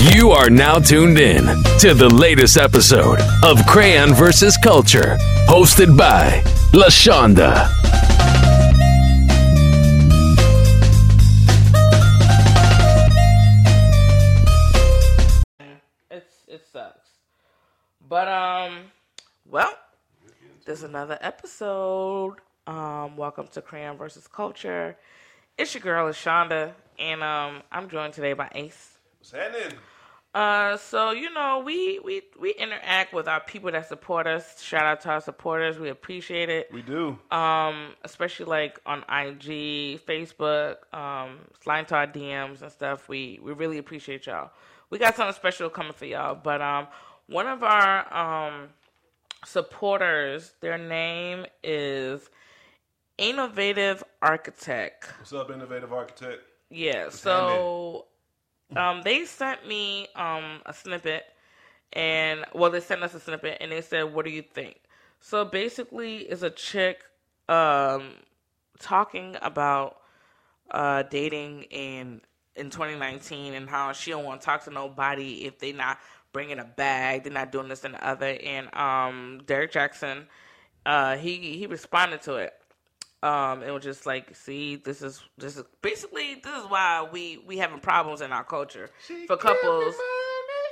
You are now tuned in to the latest episode of Crayon versus Culture, hosted by LaShonda. It's it sucks. But um well, there's another episode. Um welcome to Crayon versus Culture. It's your girl Shonda and um I'm joined today by Ace. What's happening? Uh so you know, we we we interact with our people that support us. Shout out to our supporters. We appreciate it. We do. Um especially like on IG, Facebook, um slide to our DMs and stuff. We we really appreciate y'all. We got something special coming for y'all, but um one of our um supporters, their name is Innovative Architect. What's up, innovative architect? Yeah, so um, they sent me um, a snippet, and well, they sent us a snippet, and they said, "What do you think?" So basically, it's a chick um, talking about uh, dating in in 2019 and how she don't want to talk to nobody if they not bringing a bag, they're not doing this and the other. And um, Derek Jackson, uh, he he responded to it. Um, it was just like, see, this is this is basically this is why we we having problems in our culture for couples.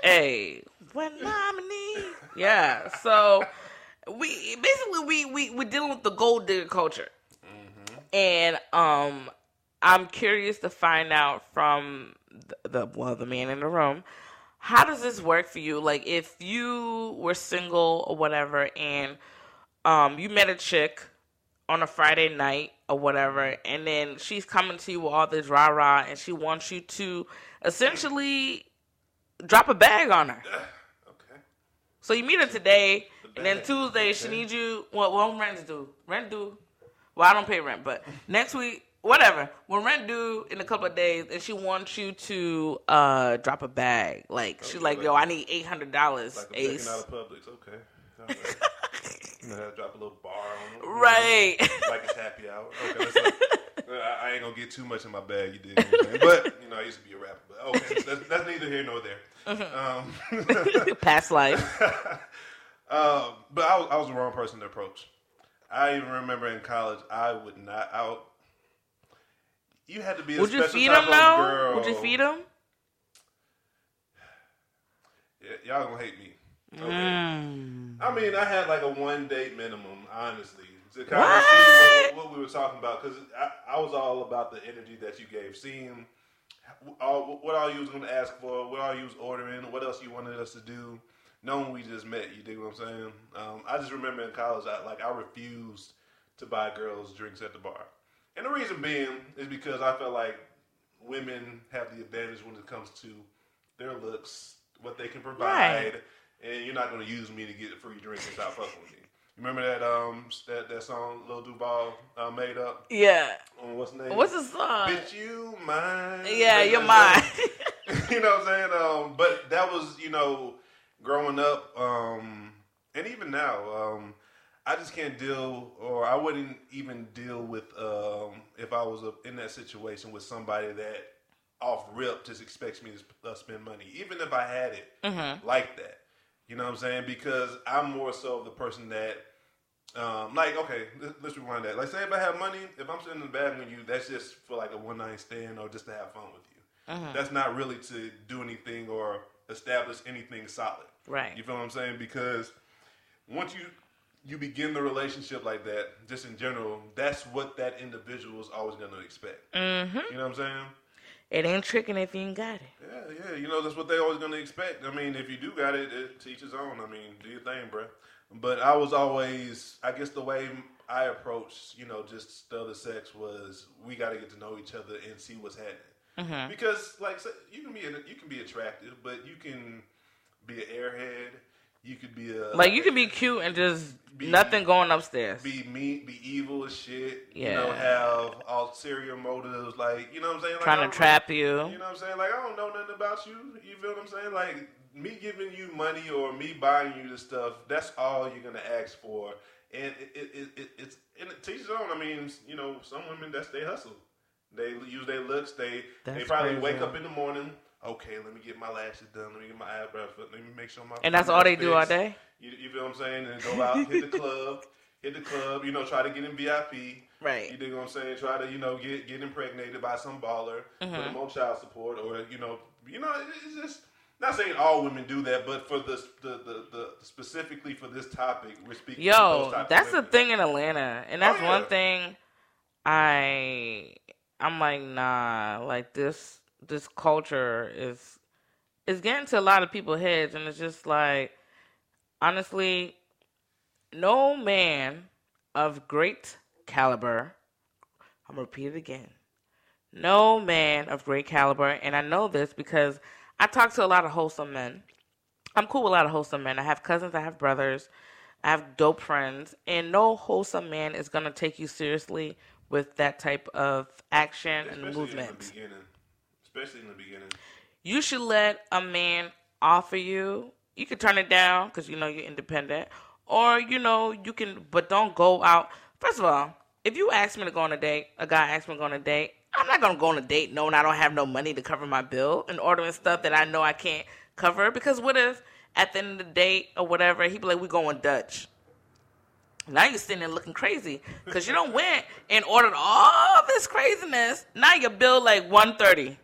Hey, when need. Yeah. So we basically we we we dealing with the gold digger culture, and um, I'm curious to find out from the, the well the man in the room. How does this work for you? Like, if you were single or whatever, and um, you met a chick on a Friday night or whatever, and then she's coming to you with all this rah rah, and she wants you to essentially drop a bag on her. Okay. So you meet her today, and then Tuesday she needs you. What? What rent due? Rent due? Well, I don't pay rent, but next week, whatever. When rent due in a couple of days, and she wants you to uh drop a bag. Like she's like, "Yo, I need eight hundred dollars." Like Ace. out of Publix. Okay. Right. know, drop a little bar on. Right. Like it's happy hour. Okay. Let's I I ain't gonna get too much in my bag. You dig? I'm? But you know, I used to be a rapper. But okay, that's, that's neither here nor there. Mm-hmm. Past life. Um, but I was, I was the wrong person to approach. I even remember in college, I would not out. You had to be a Would you special feed type him of though? girl. Would you feed him? Yeah, y'all gonna hate me. Okay. Mm. I mean, I had like a one date minimum, honestly. To kind What? of see what, what we were talking about, because I, I was all about the energy that you gave, seeing all, what all you was going to ask for, what all you was ordering, what else you wanted us to do, knowing we just met. You dig what I'm saying? Um, I just remember in college, I, like I refused to buy girls drinks at the bar, and the reason being is because I felt like women have the advantage when it comes to their looks, what they can provide, Right. And you're not going to use me to get a free drink and stop fucking with me. You remember that um that, that song Lil Duval uh, made up Yeah. on what's the name? What's the song? Bitch, you mine. Yeah, Like you're mine. you know what I'm saying? Um, but that was you know growing up, um, and even now, um, I just can't deal, or I wouldn't even deal with um, if I was in that situation with somebody that off rip just expects me to sp- uh, spend money, even if I had it Mm-hmm. like that. You know what I'm saying? Because I'm more so the person that, um, like, okay, let's, let's rewind that. Like, say if I have money, if I'm sitting in the bed with you, that's just for like a one night stand or just to have fun with you. Mm-hmm. That's not really to do anything or establish anything solid. Right. You feel what I'm saying? Because once you you begin the relationship like that, just in general, that's what that individual is always going to expect. Mm-hmm. You know what I'm saying? It ain't tricking if you ain't got it. Yeah, yeah. You know, that's what they always going to expect. I mean, if you do got it, it teaches own. I mean, do your thing, bro. But I was always, I guess the way I approached, you know, just the other sex was we got to get to know each other and see what's happening. Mm-hmm. Because, like, you can be you can be attractive, but you can be an airhead. You could be a Like you can be cute and just Be- nothing going upstairs. be mean, be evil as shit. You Yeah. know, have ulterior motives. Like, you know what I'm saying? Like, trying to trap you. You know what I'm saying? Like I don't know nothing about you. You feel what I'm saying? Like me giving you money or me buying you the stuff. That's all you're gonna ask for, and it, it, it, it it's and it teaches on. I mean, you know, some women that's they hustle. They use their looks. They they probably crazy. wake up in the morning. Okay, let me get my lashes done, let me get my eyebrows, let me make sure my And that's all they nails do all day. You, you feel what I'm saying? And go out, hit the club, hit the club. You know, try to get in VIP. Right. You dig what I'm saying? Try to you know get get impregnated by some baller, put Mm-hmm. them on child support, or you know, you know, it's just not saying all women do that, but for the the the, the specifically for this topic, we're speaking. Yo, that's the thing in Atlanta, and that's Oh, yeah. one thing I I'm like nah, like this this culture is is getting to a lot of people's heads, and it's just like honestly, no man of great caliber. I'm gonna repeat it again. No man of great caliber, and I know this because I talk to a lot of wholesome men. I'm cool with a lot of wholesome men. I have cousins, I have brothers, I have dope friends, and no wholesome man is gonna take you seriously with that type of action and Especially the movement. Especially in the beginning. You should let a man offer you. You can turn it down because you know you're independent, or you know you can, but don't go out. First of all, if you ask me to go on a date, a guy asks me to go on a date, I'm not gonna go on a date knowing I don't have no money to cover my bill and ordering stuff that I know I can't cover. Because what if at the end of the date or whatever, he be like, "We going Dutch." Now you're sitting there looking crazy because you don't went and ordered all this craziness. Now your bill like one thirty.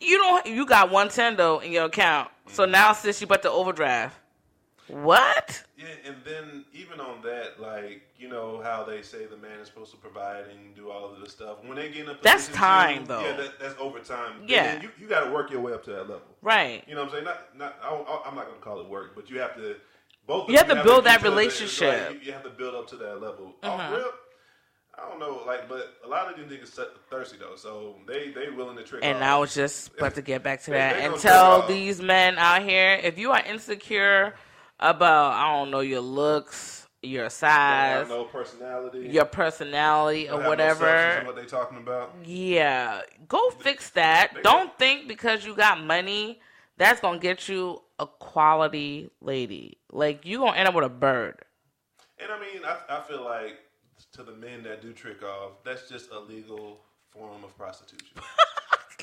You don't. You got one ten though in your account. So now since you about to overdraft, what? Yeah, and then even on that, like you know how they say the man is supposed to provide and do all of this stuff. When they get in a That's time, to- though. Yeah, that, that's overtime. Yeah. then you, you got to work your way up to that level. Right. You know what I'm saying? Not, not. I, I'm not going to call it work, but you have to. Both. of You have to build that relationship. Mm-hmm. like, you, you have to build up to that level. Off rip, I don't know, like, but a lot of these niggas th- thirsty though, so they they willing to trick. And. I was just about to get back to that they and tell these men out here if you are insecure about I don't know your looks, your size, no personality, your personality or no whatever. in what they talking about? Yeah, go fix that. They- Don't think because you got money that's gonna get you a quality lady. Like you gonna end up with a bird. And I mean, I, I feel like to the men that do trick off, that's just a legal form of prostitution.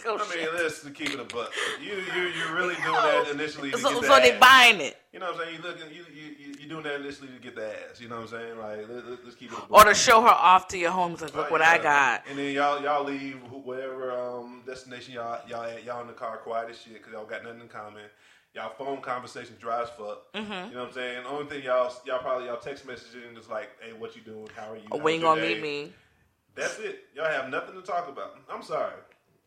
Oh, I mean, let's keep it a buck. You you you're really doing that initially to so get the so they ass. buying it You know what I'm saying? You looking, you you you you doing that initially to get the ass. You know what I'm saying? Like let, us keep it. A or to show her off to your homes. Like, look Oh, what I got. And then y'all y'all leave wh- whatever um, destination y'all y'all at. Y'all in the car quiet as shit because y'all got nothing in common. Y'all phone conversations dry as fuck. Mm-hmm. You know what I'm saying? The only thing y'all y'all probably y'all text messaging is like, "Hey, what you doing? How are you? When you gonna day?" meet me? That's it. Y'all have nothing to talk about. I'm sorry.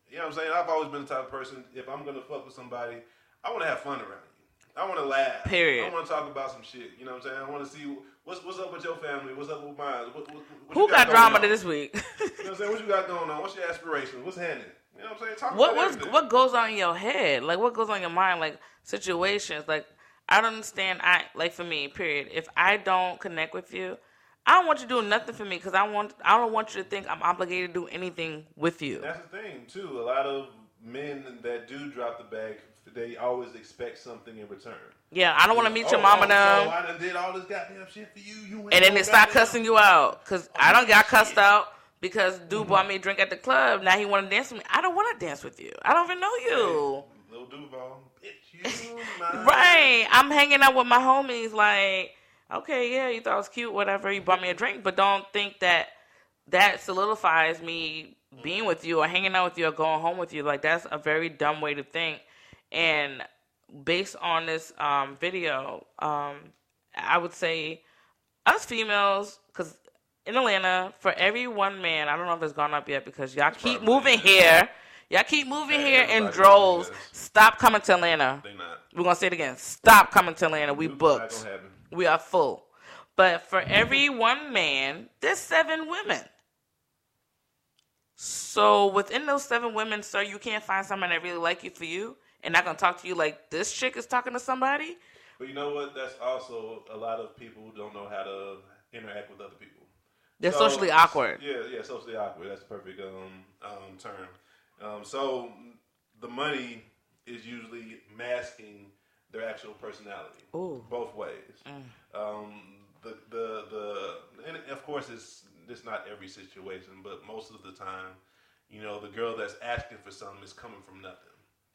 You know what I'm saying? I've always been the type of person. If I'm gonna fuck with somebody, I want to have fun around you. I want to laugh. Period. I want to talk about some shit. You know what I'm saying? I want to see what's what's up with your family. What's up with mine? What, what, what Who you got drama on? this week? You know what I'm saying? What you got going on? What's your aspirations? What's happening? Know what I'm saying? Talk what was what goes on in your head? Like what goes on in your mind? Like situations. Like I don't understand. I like for me. Period. If I don't connect with you, I don't want you doing nothing for me because I want. I don't want you to think I'm obligated to do anything with you. That's the thing too. A lot of men that do drop the bag, they always expect something in return. Yeah, I don't want to meet your Oh, mama oh, now. So I done did all this goddamn shit for you. You and then they start cussing you out because I don't oh, got cussed out because dude bought me a drink at the club. Now he want to dance with me. I don't want to dance with you. I don't even know you. Little Duval, bitch, you. Right. I'm hanging out with my homies. Like, okay, yeah, you thought it was cute, whatever. You bought me a drink, but don't think that that solidifies me being with you or hanging out with you or going home with you. Like, that's a very dumb way to think. And based on this um, video, um, I would say us females, because in Atlanta, for every one man, I don't know if it's gone up yet because y'all keep moving is. here. Y'all keep moving Yeah, here in droves. Stop coming to Atlanta. They not. We're gonna say it again. Stop coming to Atlanta. We booked. We are full. But for every one man, there's seven women. So within those seven women, sir, you can't find someone that really like you for you and not gonna talk to you like this chick is talking to somebody. But you know what? That's also a lot of people who don't know how to interact with other people. They're So- socially awkward. Yeah, yeah, socially awkward. That's the perfect um, um, term. Um, so the money is usually masking their actual personality. Ooh. Both ways. Um, the the the and of course it's it's not every situation, but most of the time, you know, the girl that's asking for something is coming from nothing.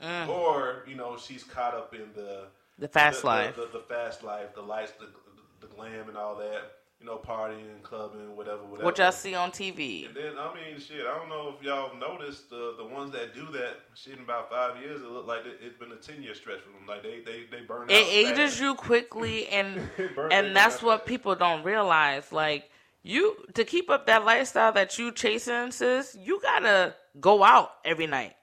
Mm. or you know she's caught up in the The fast the, life. the, the, the fast life, the lights, the, the glam, and all that. You know, partying, clubbing, whatever, whatever. what y'all see on TV. And then I mean, shit. I don't know if y'all noticed the the ones that do that shit in about five years. It looked like it, it's been a ten year stretch for them. Like they they they burn out. It ages fast. you quickly, and It burns they and that's what out people don't realize. Like you to keep up that lifestyle that you chasing, sis, you gotta go out every night.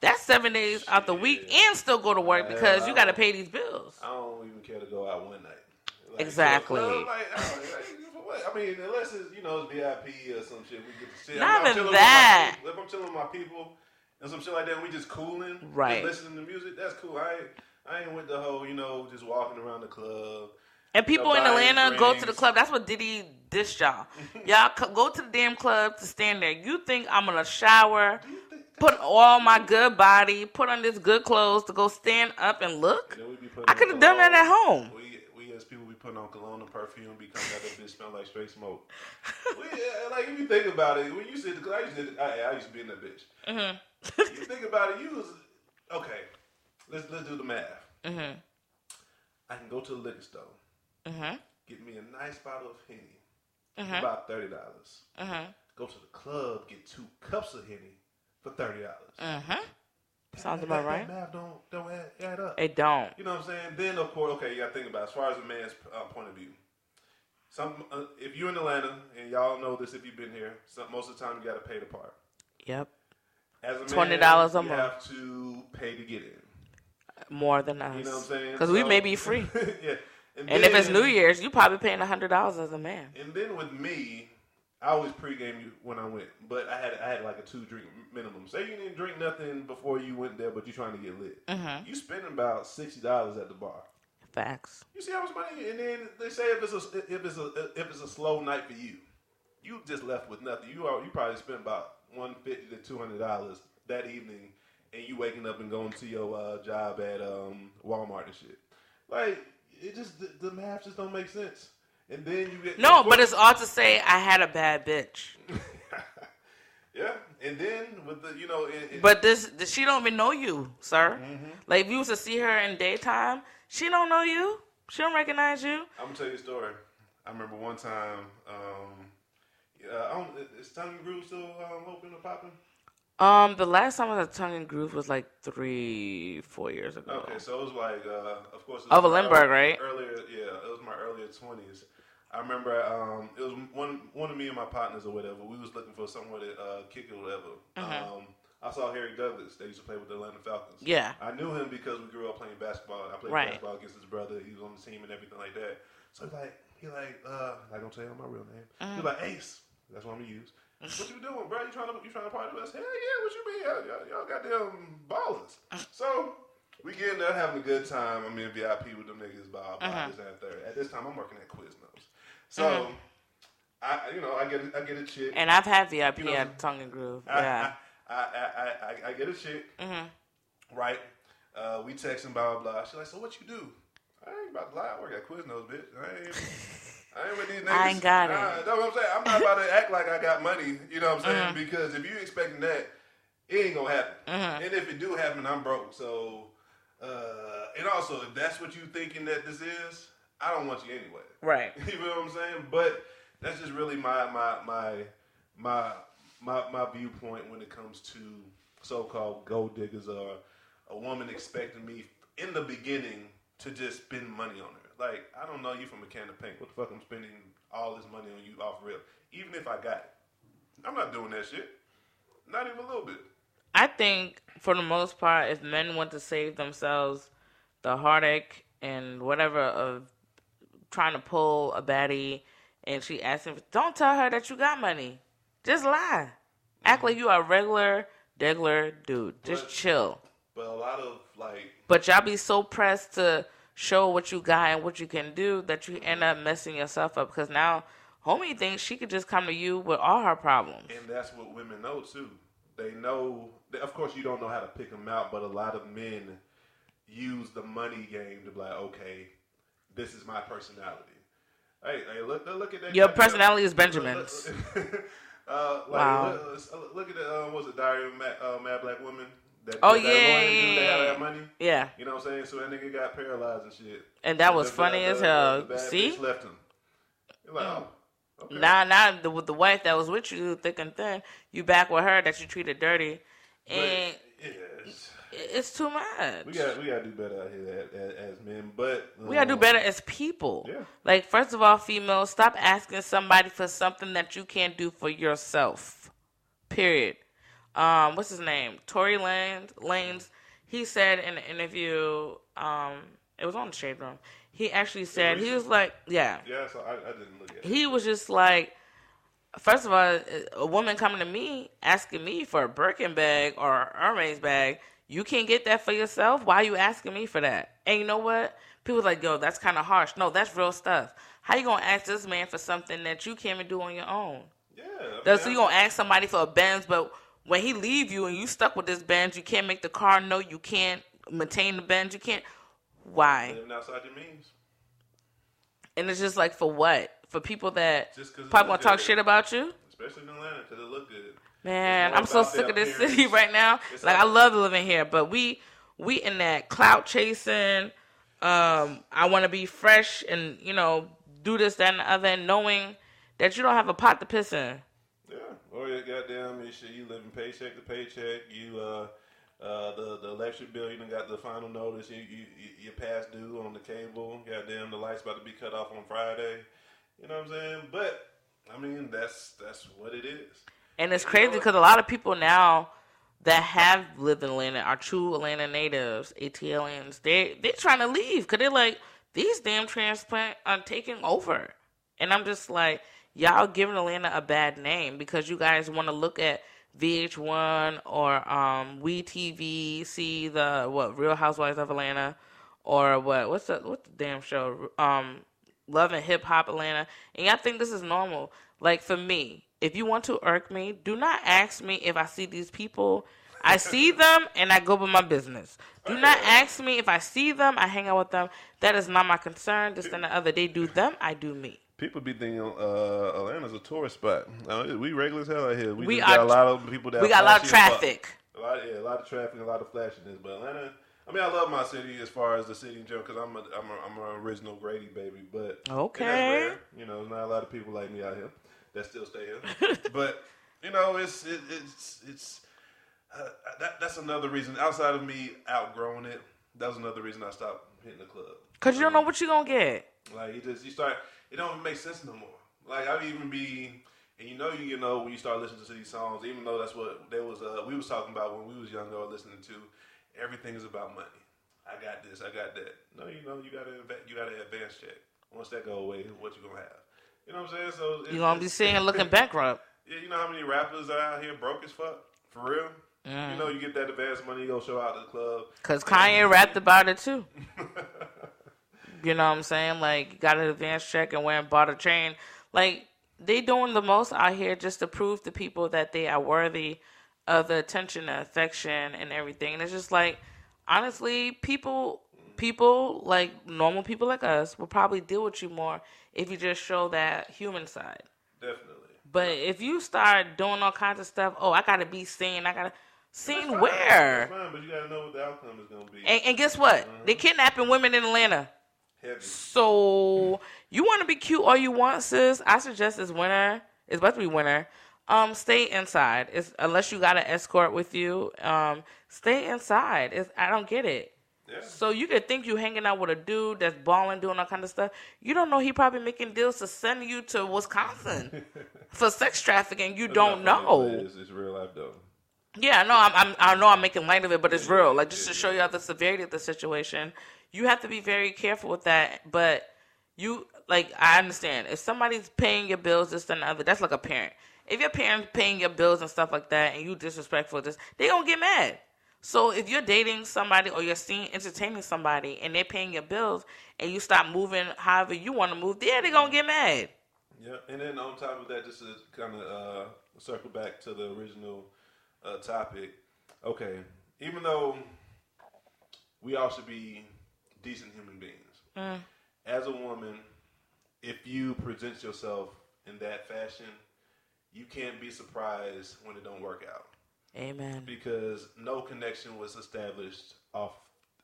That's seven days out the week, and still go to work because you gotta pay these bills. I don't even care to go out one night. Like, Exactly. like, I, don't- like, for what? I mean, unless it's you know it's VIP or some shit, we get to sit. Not I'm even chilling that. my people- If I'm chilling with my people and some shit like that, and we just cooling, Right. Just listening to music. That's cool. I ain't, I ain't with the whole you know just walking around the club. And people in Atlanta go to the club. That's what Diddy dissed y'all. y'all go to the damn club to stand there. You think I'm gonna shower, put all my good body, put on this good clothes to go stand up and look? And then we be putting I could have done that at home. We we as people be putting on cologne and perfume, be coming out that bitch smell like straight smoke. we, yeah, like if you think about it, when you said because I used to I, I used to be in that bitch. Mm-hmm. you think about it, you was okay. Let's let's do the math. Mm-hmm. I can go to the liquor store, Mm-hmm. get me a nice bottle of henny, about thirty dollars. Go to the club, get two cups of henny for thirty dollars. Sounds about right. Math don't don't add, add up. It don't. You know what I'm saying? Then of course, okay, you got to think about it. as far as a man's uh, point of view. Some uh, if you're in Atlanta and y'all know this if you've been here, some, most of the time you got to pay the part. Yep. As a man, $20 a you month. have to pay to get in. More than us. You know what I'm saying? Because we may be free. yeah. And if it's New Year's, you probably paying a hundred dollars as a man. And then with me, I always pregame you when I went, but I had I had like a two drink minimum. Say you didn't drink nothing before you went there, but you're trying to get lit. Mm-hmm. You spend about sixty dollars at the bar. Facts. You see how much money? And then they say if it's a if it's a if it's a slow night for you, you just left with nothing. You are you probably spent about one fifty to two hundred dollars that evening, and you waking up and going to your uh, job at um, Walmart and shit. Like it just the, the math just don't make sense. And then you get No, but it's all to say I had a bad bitch. yeah. And then with the you know it, it- But this, this she don't even know you, sir. Mm-hmm. Like if you was to see her in daytime, she don't know you. She don't recognize you. I'm gonna tell you a story. I remember one time. Um, uh, I don't, is Tongue and Groove still um, open or popping? Um, the last time I was at Tongue and Groove was like three, four years ago. Okay, so it was like, uh, of course, it Of was my Lindbergh, right? Earlier, yeah, it was my earlier twenties. I remember um, it was one one of me and my partners or whatever. We was looking for somewhere to uh, kick it or whatever. Um, I saw Harry Douglas. They used to play with the Atlanta Falcons. Yeah. I knew him because we grew up playing basketball. I played Right. basketball against his brother. He was on the team and everything like that. So he's like, he like, uh, I don't tell you my real name. Mm-hmm. He's like Ace. That's what I'm gonna use. What you doing, bro? You trying to you trying to party with us? Hell yeah! What you mean? Y'all, y'all, goddamn ballers. So we getting there having a good time. I'm in VIP with them niggas, blah blah. Uh-huh. This and third. At this time, I'm working at Quiznos. So Uh-huh. I, you know, I get a, I get a chick. And I've had VIP You know, Tongue and Groove. I, Yeah. I, I, I, I, get a chick. Mhm. Right. Uh, we texting blah blah blah. She's like, so what you do? I ain't about to lie. I work at Quiznos, bitch. I ain't. I ain't with these niggas. I ain't got it. That's what I'm saying. I'm not about to act like I got money. You know what I'm Uh-huh. saying? Because if you expecting that, it ain't gonna happen. Uh-huh. And if it do happen, I'm broke. So, uh, and also, if that's what you thinking that this is, I don't want you anyway. Right. You know what I'm saying? But that's just really my my my my my my viewpoint when it comes to so-called gold diggers or a woman expecting me in the beginning to just spend money on her. Like I don't know you from a can of paint. What the fuck I'm spending all this money on you off real? Even if I got it, I'm not doing that shit. Not even a little bit. I think for the most part, if men want to save themselves the heartache and whatever of trying to pull a baddie, and she asks him, don't tell her that you got money. Just lie. Act mm-hmm. like you are a regular, degular dude. Just But- chill. But a lot of like But y'all be so pressed to show what you got and what you can do that you end up messing yourself up because now homie thinks she could just come to you with all her problems. And that's what women know too. They know. Of course, you don't know how to pick them out, but a lot of men use the money game to be like, okay, this is my personality. Hey, hey, look, look at that. Your personality is Benjamin's. uh, like, Wow. look, look at the uh, was it Diary of Mad, uh, Mad Black Woman? That, Oh, that yeah, yeah, dude that had yeah. that money. Yeah, You know what I'm saying? So that nigga got paralyzed and shit. and that was funny the- as hell. bad See, left him. You're like, oh, okay. now, now the with the wife that was with you, thick and thin, you back with her that you treated dirty, and yeah, it's- too much. we got we got to do better out here as, as, men. But We gotta do um, better as people. Yeah. Like, first of all, females, stop asking somebody for something that you can't do for yourself. Period. Um, what's his name? Tory Lanez. Lanes. He said in an interview, um, it was on the Shade Room. He actually said he was like, yeah, Yeah, so I, I didn't look at it. he was just like, first of all, a woman coming to me asking me for a Birkin bag or a Hermes bag, you can't get that for yourself. Why are you asking me for that? And you know what? People like, yo, that's kind of harsh. No, that's real stuff. How you gonna ask this man for something that you can't even do on your own? Yeah, I mean, That's so you gonna ask somebody for a Benz, but when he leave you and you stuck with this Benz, you can't make the car. No, you can't maintain the Benz. You can't. Why? living outside your means. And it's just like for what? For people that Just probably gonna talk shit about you. especially in Atlanta because it look good. Man, I'm so sick of this appearance. city right now. It's Like I love living here, but we we in that clout chasing. Um, I want to be fresh and you know do this, that, and the other, and knowing that you don't have a pot to piss in. Yeah, or you goddamn you shit. You living paycheck to paycheck. You uh. Uh, the the electric bill, you done got the final notice. You you you you past due on the cable. Goddamn, the lights about to be cut off on Friday. You know what I'm saying? But I mean, that's that's what it is. And it's crazy because a lot of people now that have lived in Atlanta are true Atlanta natives, ATLians. They they're trying to leave because they're like these damn transplant are taking over, and I'm just like y'all giving Atlanta a bad name because you guys want to look at VH1 or um see the what Real Housewives of Atlanta, or what what's the what's the damn show um Love and Hip Hop Atlanta, and y'all think this is normal. Like for me, if you want to irk me, do not ask me if I see these people. I see them and I go about my business. Do not ask me if I see them, I hang out with them. That is not my concern. This and the other. They do them, I do me. People be thinking uh, Atlanta's a tourist spot. Uh, we regular as hell out here. We, We just got a lot of people that We got a lot of flashy as fuck. traffic. A lot, yeah, a lot of traffic, a lot of flashiness. But Atlanta, I mean, I love my city as far as the city in general because I'm a, I'm a, I'm an original Grady baby. But Okay. You know, not a lot of people like me out here that still stay here. but you know, it's it, it's it's uh, that that's another reason. Outside of me outgrowing it, that was another reason I stopped hitting the club. Cause you don't know what you are gonna get. Like you just you start it don't even make sense no more. Like I would even be and you know you you know when you start listening to these songs, even though that's what there was uh we was talking about when we was younger or listening to, everything is about money. I got this, I got that. No, you know, you gotta you gotta advance check. Once that go away, what you gonna have? You know what I'm saying? So You're gonna be sitting looking bankrupt. Yeah, you know how many rappers are out here broke as fuck? For real? Mm. You know you get that advance money, you go show out to the club. Cause Kanye rapped about it too. You know what I'm saying? Like, got an advance check and went and bought a chain. Like, they doing the most out here just to prove to people that they are worthy of the attention, the affection, and everything. And it's just like, honestly, people, people like normal people like us will probably deal with you more if you just show that human side. Definitely. But if you start doing all kinds of stuff, oh, I gotta be seen, I gotta seen where? That's fine, but you gotta know what the outcome is gonna be. And, and guess what? They kidnapping women in Atlanta. Heavy. So you want to be cute all you want, sis? I suggest this winter. It's about to be winter. Um, stay inside. It's unless you got an escort with you. Um, stay inside. It's I don't get it. Yeah. So you could think you hanging out with a dude that's balling, doing all kind of stuff. You don't know he probably making deals to send you to Wisconsin for sex trafficking. You don't That's not funny, know. It's, it's real life though. Yeah, no, I'm, I'm, I know I'm making light of it, but it's real. Like just to show you the severity of the situation, you have to be very careful with that. But you, like, I understand if somebody's paying your bills, this and the other, that's like a parent. If your parents paying your bills and stuff like that, and you disrespectful, this they gonna get mad. So if you're dating somebody or you're seeing entertaining somebody and they're paying your bills and you stop moving however you want to move, yeah, they're gonna get mad. Yeah, and then on top of that, just to kind of uh, circle back to the original uh, topic. Okay, even though we all should be decent human beings, as a woman, if you present yourself in that fashion, you can't be surprised when it don't work out. Amen. because no connection was established off,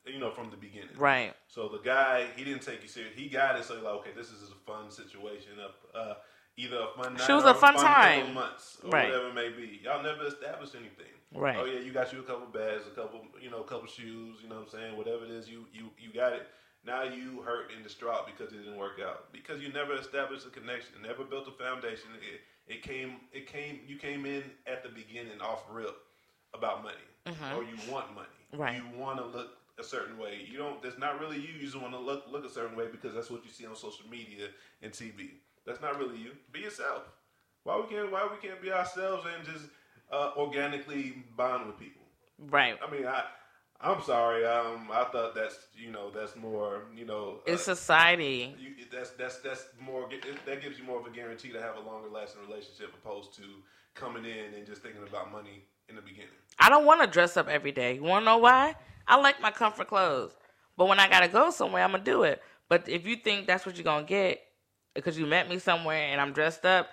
you know, from the beginning. Right. So the guy, he didn't take you serious. He got it, so like, okay, this is a fun situation. Uh, uh, either a fun night She was or a fun couple time. months, or Right. whatever it may be. Y'all never established anything. Right. Oh yeah, you got you a couple bags, a couple, you know, a couple shoes. You know what I'm saying? Whatever it is, you you you got it. Now you hurt and distraught because it didn't work out because you never established a connection, never built a foundation. It, it came, it came, you came in at the beginning off rip about money, or you want money. Mm-hmm. Right. You want to look a certain way. You don't. That's not really you. You just want to look look a certain way because that's what you see on social media and TV. That's not really you. Be yourself. Why we can't? Why we can't be ourselves and just uh, organically bond with people? Right. I mean, I. I'm sorry. Um, I thought that's you know that's more you know uh, It's society. you, that's that's that's more that gives you more of a guarantee to have a longer lasting relationship opposed to coming in and just thinking about money in the beginning. I don't want to dress up every day. You want to know why? I like my comfort clothes. But when I got to go somewhere, I'm to do it. But if you think that's what you're going to get because you met me somewhere and I'm dressed up,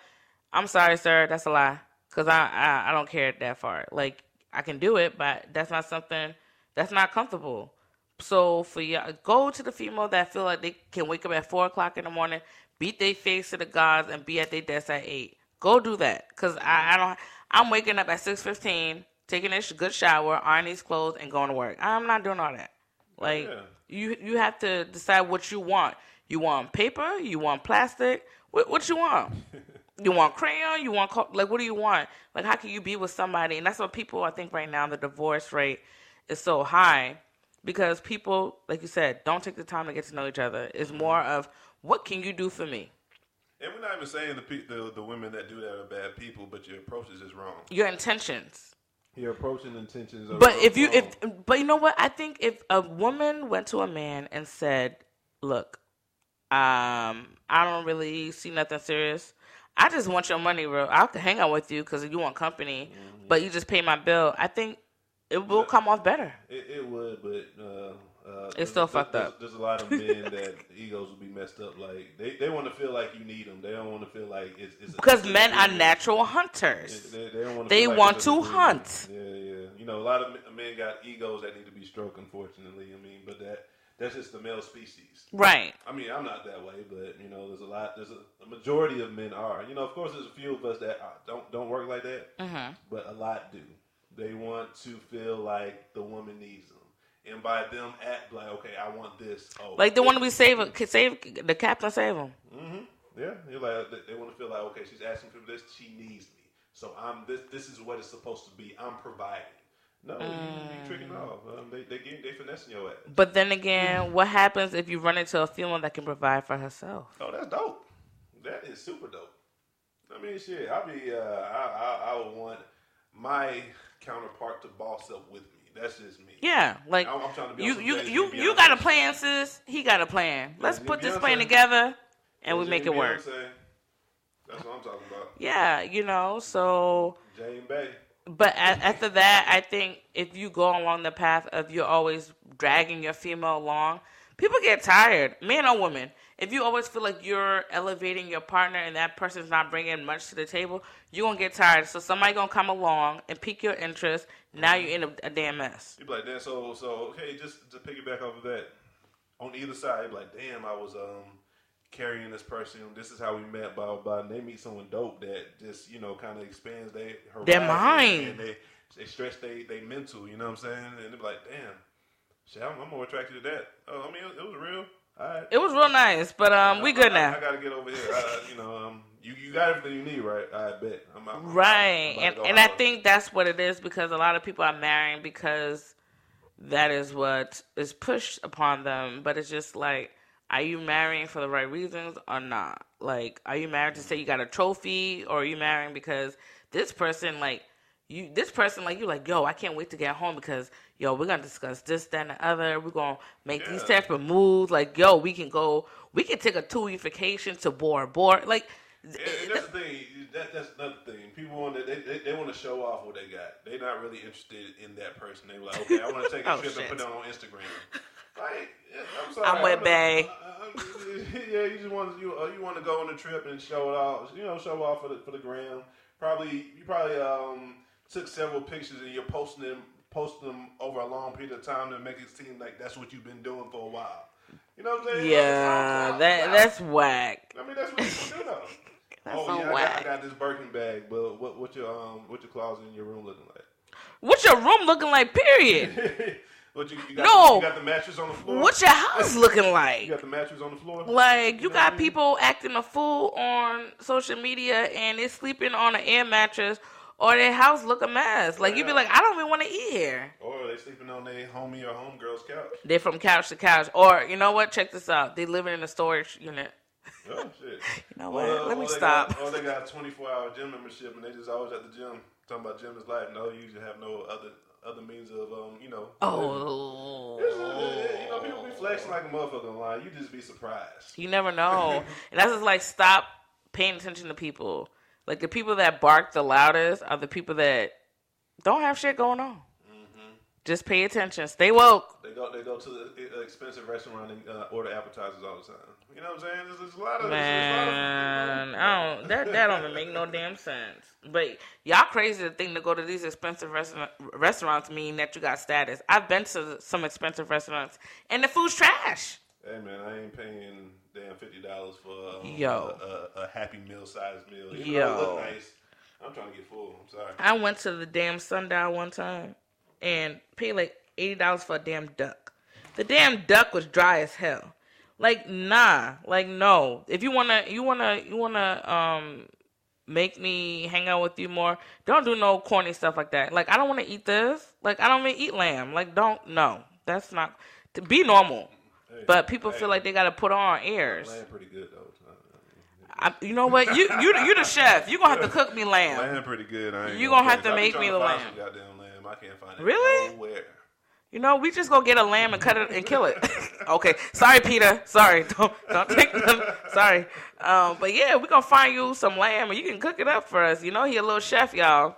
I'm sorry, sir. That's a lie. Because I, I, I don't care that far. Like, I can do it, but that's not something that's not comfortable. So for y'all, go to the female that feel like they can wake up at 4 o'clock in the morning, beat their face to the gods, and be at their desk at 8. Go do that. Because I, I don't, I'm waking up at 6.15, taking a good shower, ironing these clothes, and going to work. I'm not doing all that. Like, Yeah. you you have to decide what you want. You want paper? You want plastic? What, what you want? You want crayon? You want co- like what do you want? Like how can you be with somebody? And that's what people I think right now the divorce rate is so high because people like you said don't take the time to get to know each other. It's more of what can you do for me? And we're not even saying the, pe- the the women that do that are bad people, but your approach is just wrong. Your intentions. Your approach and intentions are But if you wrong. if but you know what? I think if a woman went to a man and said, "Look, um, I don't really see nothing serious. I just want your money, bro. I'll hang out with you because you want company, Mm-hmm. but you just pay my bill." I think it will come off better. It, it would, but uh, uh, It's still fucked there's, up. There's a lot of men that egos will be messed up. Like they, they want to feel like you need them. They don't want to feel like it's, it's Because a men are natural hunters. They, they, don't wanna They like want to hunt. Yeah, yeah. You know, a lot of men- men got egos that need to be stroked. Unfortunately, I mean, but that that's just the male species. Right. I mean, I'm not that way, but you know, there's a lot. There's a, a majority of men are. You know, of course, there's a few of us that uh, don't don't work like that, Mm-hmm. but a lot do. They want to feel like the woman needs them, and by them act like, okay, I want this. Oh, Like they want to be save save the captain save them. hmm Yeah, you're like they, want to feel like, okay, she's asking for this. She needs me, so I'm this. This is what it's supposed to be. I'm providing. No, you, you tricking off. Um, they they getting, they finessing your ass. But then again, what happens if you run into a female that can provide for herself? Oh, that's dope. That is super dope. I mean, shit. I be, uh, I, I, I would want my counterpart to boss up with me. That's just me. Yeah, like I'm- I'm trying to be you you you you got a plan, sis. He got a plan. Let's put this plan together, and we make it work. That's what I'm talking about. Yeah, you know. So, Jay and Bay. but after that, I think if you go along the path of you're always dragging your female along, people get tired, man or woman. If you always feel like you're elevating your partner and that person's not bringing much to the table, you're gonna get tired. So somebody gonna come along and pique your interest. Now you're in a, a damn mess. You be like, damn. So, so okay, just to piggyback off of that, on either side, like, damn, I was um carrying this person. This is how we met. Blah blah. blah. And they meet someone dope that just you know kind of expands horizons Their mind. and they they stretch they they mental. You know what I'm saying? And they be like, damn, shit, I'm, I'm more attracted to that. Oh, I mean, it, it was real. All right. It was real nice, but um, we good I, I, now. I gotta get over here. I, you know, um, you you got everything you need, right? I bet. I'm, I'm, I'm Right. about And and I think that's what it is because a lot of people are marrying because that is what is pushed upon them. But it's just like, are you marrying for the right reasons or not? Like, are you married to say you got a trophy or are you marrying because this person like you this person like you like, yo, I can't wait to get home because yo, we're gonna discuss this, that, and the other. We're gonna make these Yeah. type of moves. Like, yo, we can go we can take a two week vacation to Bora Bora. Like And, and that's the thing. That that's another thing. People want to they, they, they want to show off what they got. They're not really interested in that person. They're like, okay, I want to take a Oh, trip shit. and put it on Instagram. Like, yeah, I'm sorry. I'm with Bay. I- I- yeah, you just want you uh, you want to go on a trip and show it off. You know, show off for the for the gram. Probably you probably um took several pictures and you're posting them posting them over a long period of time to make it seem like that's what you've been doing for a while. You know what I'm saying? Yeah, that that's whack. I mean, that's what people do though. That's oh yeah, I got, I got this Birkin bag, but what what your um what your closet in your room looking like? What's your room looking like? Period. what you, you got? No. you got the mattress on the floor. What's your house looking like? You got the mattress on the floor. Like you know what I got mean? people acting a fool on social media and they're sleeping on an air mattress or their house look a mess. Like you'd be like, I don't even want to eat here. Or they sleeping on their homie or homegirl's couch. They're from couch to couch. Or you know what? Check this out. They living in a storage unit. Oh shit. You know what? Or- Let me or stop. Got, or they got a 24 hour gym membership and they just always at the gym talking about gym is life. No, you usually have no other other means of um you know. Oh. Uh, You know, people be flexing like a motherfucker online. You just be surprised. You never know. and that's just like stop paying attention to people. Like the people that bark the loudest are the people that don't have shit going on. Just pay attention. Stay woke. They go they go to the expensive restaurant and uh, order appetizers all the time. You know what I'm saying? There's, there's a lot of Man, lot of- I don't. That that don't make no damn sense. But y'all crazy to think to go to these expensive restaurant, restaurants mean that you got status. I've been to some expensive restaurants and the food's trash. Hey man, I ain't paying damn fifty dollars for um, Yo. a, a, a happy meal sized meal. Even Yo. look nice, I'm trying to get full. I'm sorry. I went to the damn sundial one time and paid like eighty dollars for a damn duck. The damn duck was dry as hell. Like nah, like no. If you wanna, you wanna, you wanna um make me hang out with you more, don't do no corny stuff like that. Like I don't want to eat this. Like I don't even eat lamb. Like don't no. That's not to be normal. But people feel like they gotta put on airs. Lamb pretty good though. I, you know what? You you you the chef. You gonna have to cook me lamb. Lamb pretty good. I ain't You gonna gonna have to make me to the lamb. Goddamn lamb. I can't find it Really? nowhere. You know, we just go get a lamb and cut it and kill it. okay, sorry, Peter. Sorry, don't don't take them. Sorry, um, but yeah, we gonna find you some lamb and you can cook it up for us. You know, he a little chef, y'all.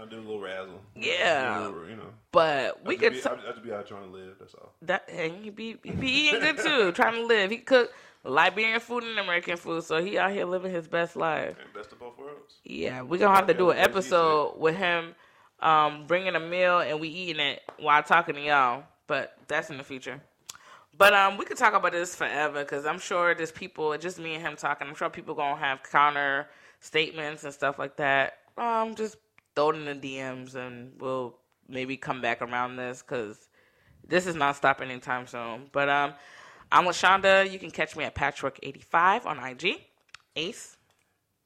I do a little razzle. Yeah. Little, you know. But we I could be, I just be out trying to live. That's all. that and he be he be eating good too, trying to live. He cook Liberian food and American food, so he out here living his best life. And best of both worlds. Yeah, we're gonna have to do an Okay, what you episode with him um, bringing a meal and we eating it while talking to y'all. But that's in the future. But um, we could talk about this forever because I'm sure there's people, just me and him talking. I'm sure people gonna have counter statements and stuff like that. Um, just throw it in the DMs and we'll maybe come back around this because this is not stopping anytime soon. But um, I'm Lashonda. You can catch me at Patchwork85 on IG. Ace.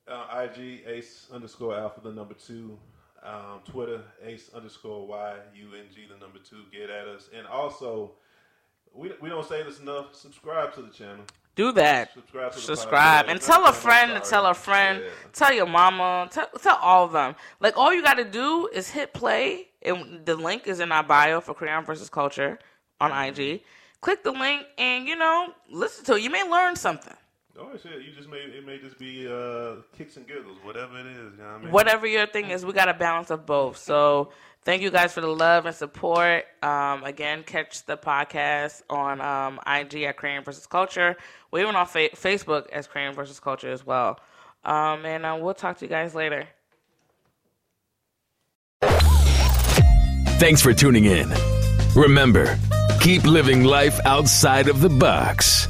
Uh, IG ace underscore alpha the number two. Um, Twitter ace underscore y u n g the number two. Get at us. And also, we we don't say this enough. Subscribe to the channel. Do that. Subscribe Subscribe and tell a friend to tell a friend, Yeah. tell your mama, tell, tell all of them. Like all you got to do is hit play, and the link is in our bio for Crayon versus Culture on IG. Click the link, and you know, listen to it. You may learn something. Oh shit! You just may it may just be uh, kicks and giggles, whatever it is. You know what I mean? Whatever your thing is, we got a balance of both. So thank you guys for the love and support. Um, again, catch the podcast on um, IG at Crayon versus Culture. We're even on fa- Facebook as Crayon versus Culture as well. Um, and uh, we'll talk to you guys later. Thanks for tuning in. Remember, keep living life outside of the box.